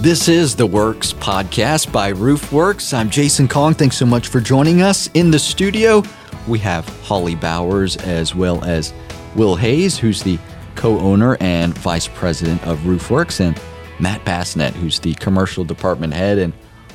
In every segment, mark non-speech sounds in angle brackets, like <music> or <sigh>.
This is the Werks podcast by Roofwerks. I'm Jason Kong. Thanks so much for joining us in the studio. We have Holly Bowers as well as Will Hayes, who's the co owner and vice president of Roofwerks, and Matt Bassnett, who's the commercial department head. And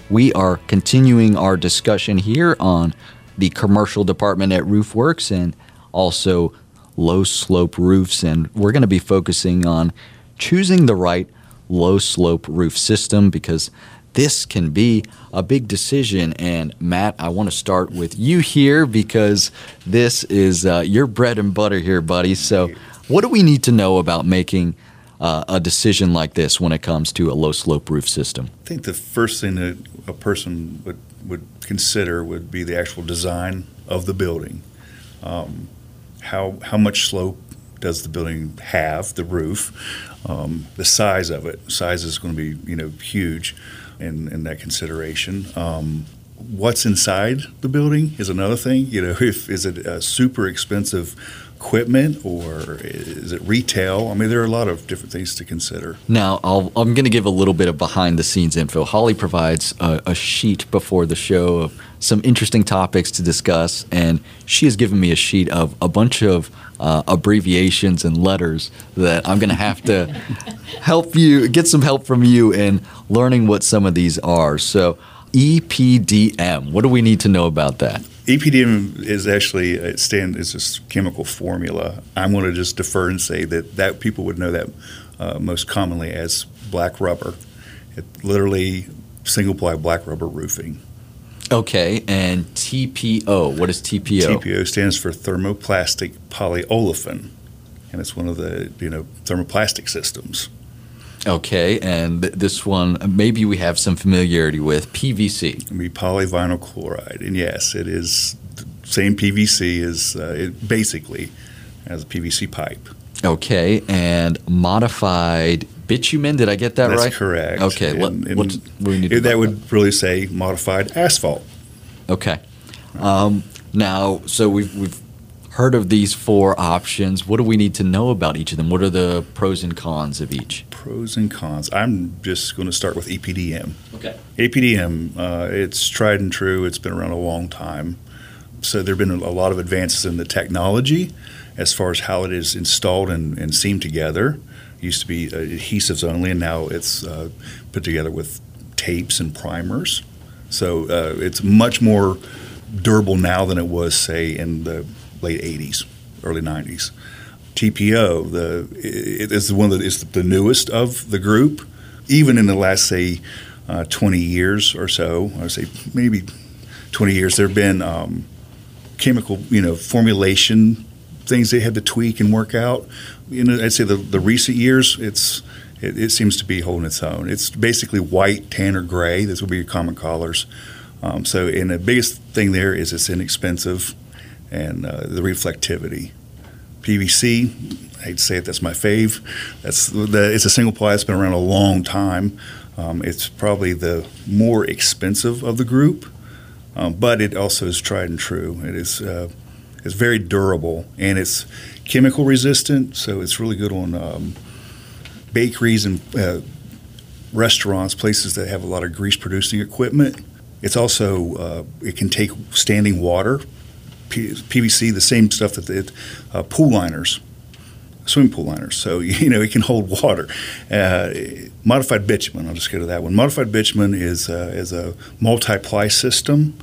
we are continuing our discussion here on the commercial department at Roofwerks and also low slope roofs. And we're going to be focusing on choosing the right low slope roof system because this can be a big decision. And Matt, I want to start with you here because this is uh, your bread and butter here, buddy. So, what do we need to know about making uh, a decision like this when it comes to a low slope roof system? I think the first thing that a person would, would consider would be the actual design of the building. Um, how, how much slope does the building have, the roof, um, the size of it. Size is going to be you know huge in, in that consideration. Um, what's inside the building is another thing. You know, <laughs> if is it a super expensive equipment or is it retail? I mean, there are a lot of different things to consider. Now, i am going to give a little bit of behind the scenes info. Holly provides a, a, sheet before the show of some interesting topics to discuss, and she has given me a sheet of a bunch of uh, abbreviations and letters that I'm going to have to <laughs> help you get some help from you in learning what some of these are. So, EPDM, what do we need to know about that? EPDM is actually it stand is a chemical formula. I'm going to just defer and say that that people would know that uh, most commonly as black rubber. It literally single ply black rubber roofing. Okay, and TPO. What is TPO? TPO stands for thermoplastic polyolefin, and it's one of the you know thermoplastic systems. Okay, and this one maybe we have some familiarity with PVC. Be polyvinyl chloride, and yes, it is the same PVC as uh, it basically as a PVC pipe. Okay, and modified bitumen. Did I get that right? That's right? correct. Okay, and, what, and what we need that, that would really say modified asphalt. Okay. Um, now, so we've we've heard of these four options. What do we need to know about each of them? What are the pros and cons of each? Pros and cons. I'm just going to start with EPDM. Okay. EPDM, uh, it's tried and true. It's been around a long time. So there have been a lot of advances in the technology as far as how it is installed and, and seamed together. It used to be uh, adhesives only, and now it's uh, put together with tapes and primers. So uh, it's much more durable now than it was, say, in the late 80s, early 90s. TPO, the it is one that is the newest of the group. Even in the last say uh, 20 years or so, I would say maybe 20 years, there have been um, chemical, you know, formulation things they had to tweak and work out. You know, I'd say the, the recent years, it's it, it, seems to be holding its own. It's basically white, tan, or gray. This would be your common colors. Um, so, and the biggest thing there is it's inexpensive and uh, the reflectivity. PVC, I hate to say that's my fave. That's the, it's a single ply. It's been around a long time. Um, it's probably the more expensive of the group, um, but it also is tried and true. It is uh, it's very durable and it's chemical resistant, so it's really good on um, bakeries and uh, restaurants, places that have a lot of grease producing equipment. It's also uh, it can take standing water PVC, the same stuff that the uh, pool liners, swimming pool liners. So <laughs> you know it can hold water. Uh, modified bitumen. I'll just go to that one. Modified bitumen is uh, is a multi-ply system.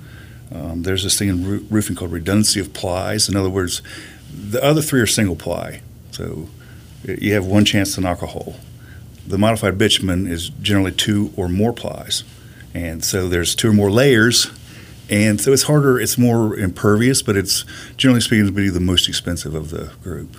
Um, there's this thing in roofing called redundancy of plies. In other words, the other three are single ply. So you have one chance to knock a hole. The modified bitumen is generally two or more plies. And so there's two or more layers and so it's harder, it's more impervious, but it's generally speaking to be the most expensive of the group.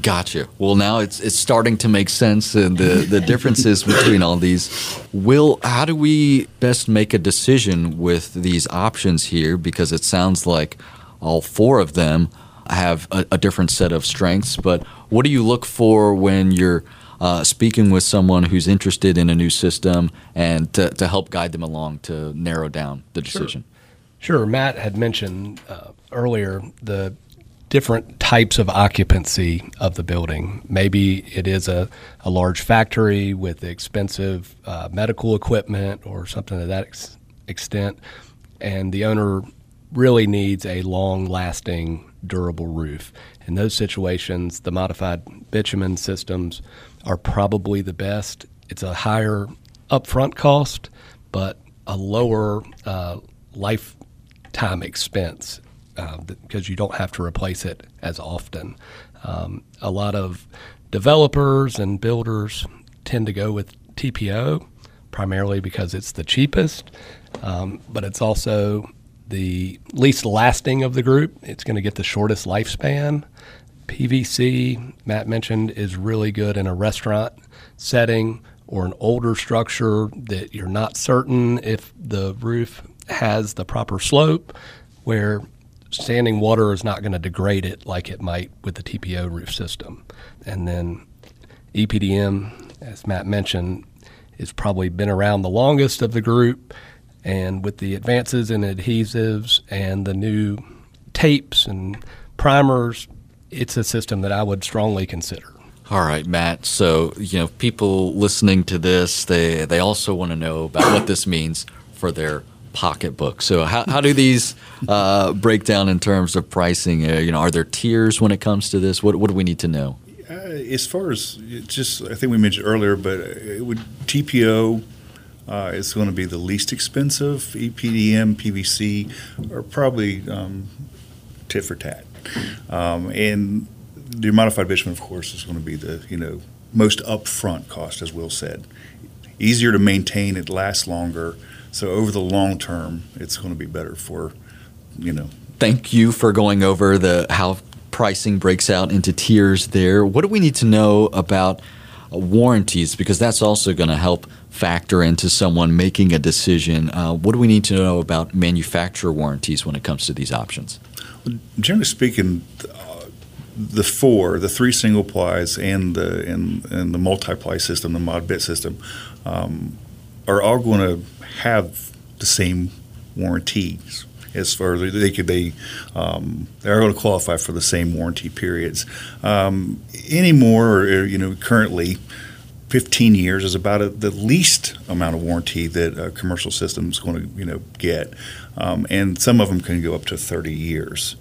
Gotcha. Well, now it's it's starting to make sense and the, the differences between all these. Will, how do we best make a decision with these options here? Because it sounds like all four of them have a, a different set of strengths. But what do you look for when you're uh, speaking with someone who's interested in a new system and to, to help guide them along to narrow down the decision? Sure. Sure. Matt had mentioned uh, earlier the different types of occupancy of the building. Maybe it is a, a large factory with expensive uh, medical equipment or something to that ex- extent, and the owner really needs a long lasting, durable roof. In those situations, the modified bitumen systems are probably the best. It's a higher upfront cost, but a lower uh, lifetime expense uh, because you don't have to replace it as often. Um, a lot of developers and builders tend to go with TPO primarily because it's the cheapest, um, but it's also the least lasting of the group. It's going to get the shortest lifespan. PVC, Matt mentioned, is really good in a restaurant setting or an older structure that you're not certain if the roof has the proper slope, where standing water is not going to degrade it like it might with the TPO roof system. And then EPDM, as Matt mentioned, has probably been around the longest of the group. And with the advances in adhesives and the new tapes and primers, it's a system that I would strongly consider. All right, Matt. So, you know, people listening to this, they, they also want to know about what this means for their pocketbook. So, how, how do these uh, break down in terms of pricing? Uh, you know, are there tiers when it comes to this? What, what do we need to know? Uh, as far as just, I think we mentioned earlier, but it would TPO uh, is going to be the least expensive. EPDM, PVC are probably um, tit for tat, um, and the modified bitumen, of course, is going to be the you know most upfront cost, as Will said. Easier to maintain, it lasts longer. So over the long term, it's going to be better for you know. Thank you for going over the how pricing breaks out into tiers there. What do we need to know about warranties? Because that's also going to help factor into someone making a decision. Uh, what do we need to know about manufacturer warranties when it comes to these options? Generally speaking, uh, the four, the three single plies and the and, and the multi-ply system, the mod bit system, um, are all going to have the same warranties as far as they could they um, they're going to qualify for the same warranty periods. Um, anymore or you know currently 15 years is about a, the least amount of warranty that a commercial system is going to you know get. Um, and some of them can go up to 30 years.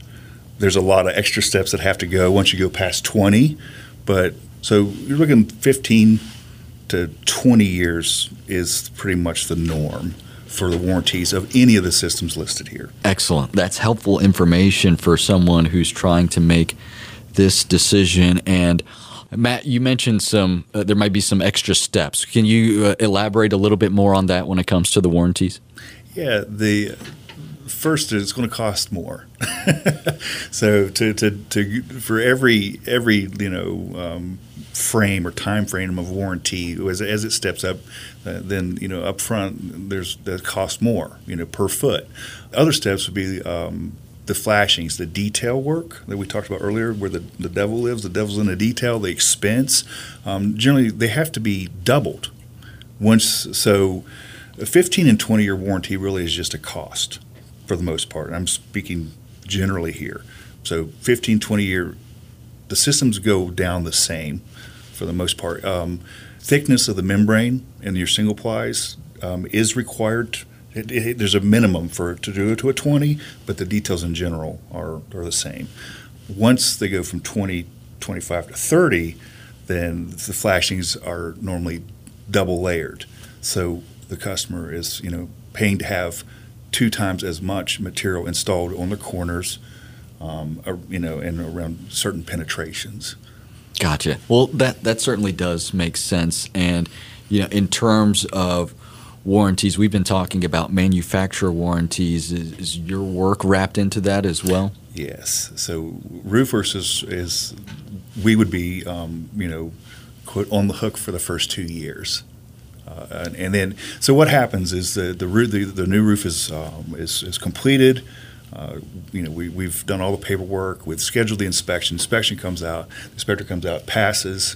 There's a lot of extra steps that have to go once you go past 20 but so you're looking 15 to 20 years is pretty much the norm for the warranties of any of the systems listed here. Excellent. That's helpful information for someone who's trying to make this decision. And Matt, you mentioned some, uh, there might be some extra steps. Can you uh, elaborate a little bit more on that when it comes to the warranties? Yeah, the first it's going to cost more. <laughs> so to, to, to for every every you know um, frame or time frame of warranty as, as it steps up, uh, then you know up front there's that cost more you know per foot. Other steps would be um, the flashings, the detail work that we talked about earlier, where the, the devil lives, the devil's in the detail, the expense. Um, generally, they have to be doubled. Once so, a 15 and 20 year warranty really is just a cost for the most part. I'm speaking generally here. So 15, 20 year, the systems go down the same for the most part. Um, thickness of the membrane in your single plies um, is required. It, it, there's a minimum for to do it to a 20, but the details in general are, are the same. Once they go from 20, 25 to 30, then the flashings are normally double layered. So the customer is, you know, paying to have two times as much material installed on the corners, um, you know, and around certain penetrations. Gotcha. Well, that that certainly does make sense. And you know, in terms of warranties, we've been talking about manufacturer warranties. Is, is your work wrapped into that as well? Yes. So roofers is, is we would be, um, you know, quote on the hook for the first two years. Uh, and, and, then, so what happens is the the, the, the new roof is, um, is is completed. Uh, you know, we, we've done all the paperwork. We've scheduled the inspection. Inspection comes out. The inspector comes out, passes.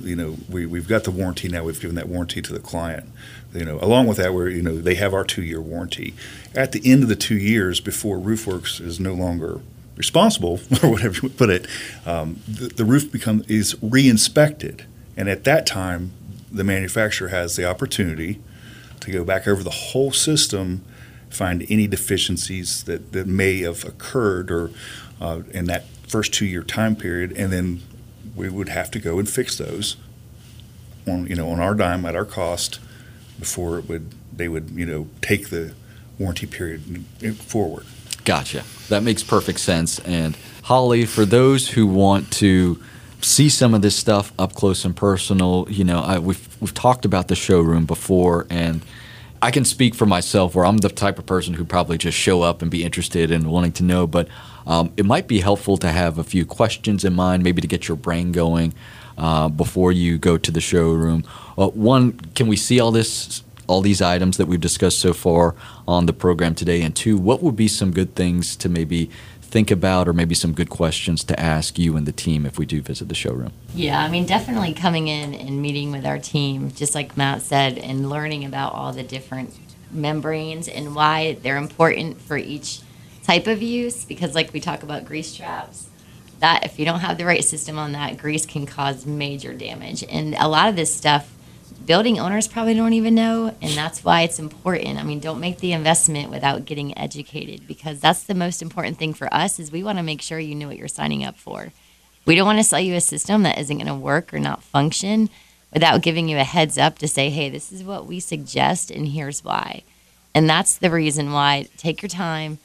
You know, we, we've got the warranty now. We've given that warranty to the client. You know, along with that, we're you know they have our two-year warranty. At the end of the two years, before Roofwerks is no longer responsible, <laughs> or whatever you put it, um, the, the roof become is re-inspected, and at that time, the manufacturer has the opportunity to go back over the whole system, find any deficiencies that, that may have occurred or uh, in that first two-year time period, and then we would have to go and fix those on you know on our dime at our cost before it would they would you know take the warranty period forward. Gotcha. That makes perfect sense. And Holly, for those who want to see some of this stuff up close and personal, you know, I, we've we've talked about the showroom before, and I can speak for myself where I'm the type of person who probably just show up and be interested and wanting to know, but um, it might be helpful to have a few questions in mind, maybe to get your brain going uh, before you go to the showroom. Uh, one, can we see all this all these items that we've discussed so far on the program today? And two, what would be some good things to maybe think about or maybe some good questions to ask you and the team if we do visit the showroom? Yeah, I mean, definitely coming in and meeting with our team, just like Matt said, and learning about all the different membranes and why they're important for each type of use. Because, like we talk about grease traps, that if you don't have the right system on that, grease can cause major damage. And a lot of this stuff building owners probably don't even know and that's why it's important. I mean don't make the investment without getting educated because that's the most important thing for us is we want to make sure you know what you're signing up for. We don't want to sell you a system that isn't going to work or not function without giving you a heads up to say hey this is what we suggest and here's why. And that's the reason why take your time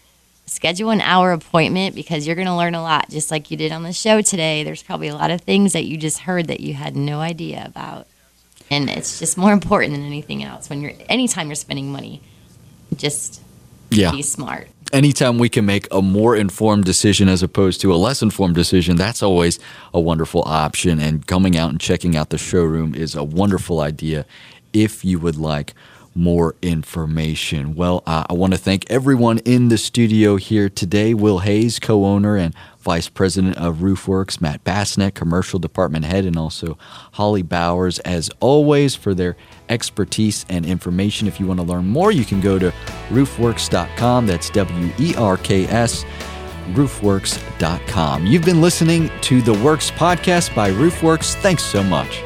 schedule an hour appointment because you're going to learn a lot just like you did on the show today. There's probably a lot of things that you just heard that you had no idea about and it's just more important than anything else when you're anytime you're spending money just yeah. be smart anytime we can make a more informed decision as opposed to a less informed decision, that's always a wonderful option. And coming out and checking out the showroom is a wonderful idea if you would like more information. Well, uh, I want to thank everyone in the studio here today Will Hayes, co owner and Vice President of Roofwerks, Matt Bassnett, Commercial Department Head, and also Holly Bowers, as always, for their expertise and information. If you want to learn more, you can go to roofwerks.com. That's W E R K S, roofwerks.com. You've been listening to the Werks podcast by Roofwerks. Thanks so much.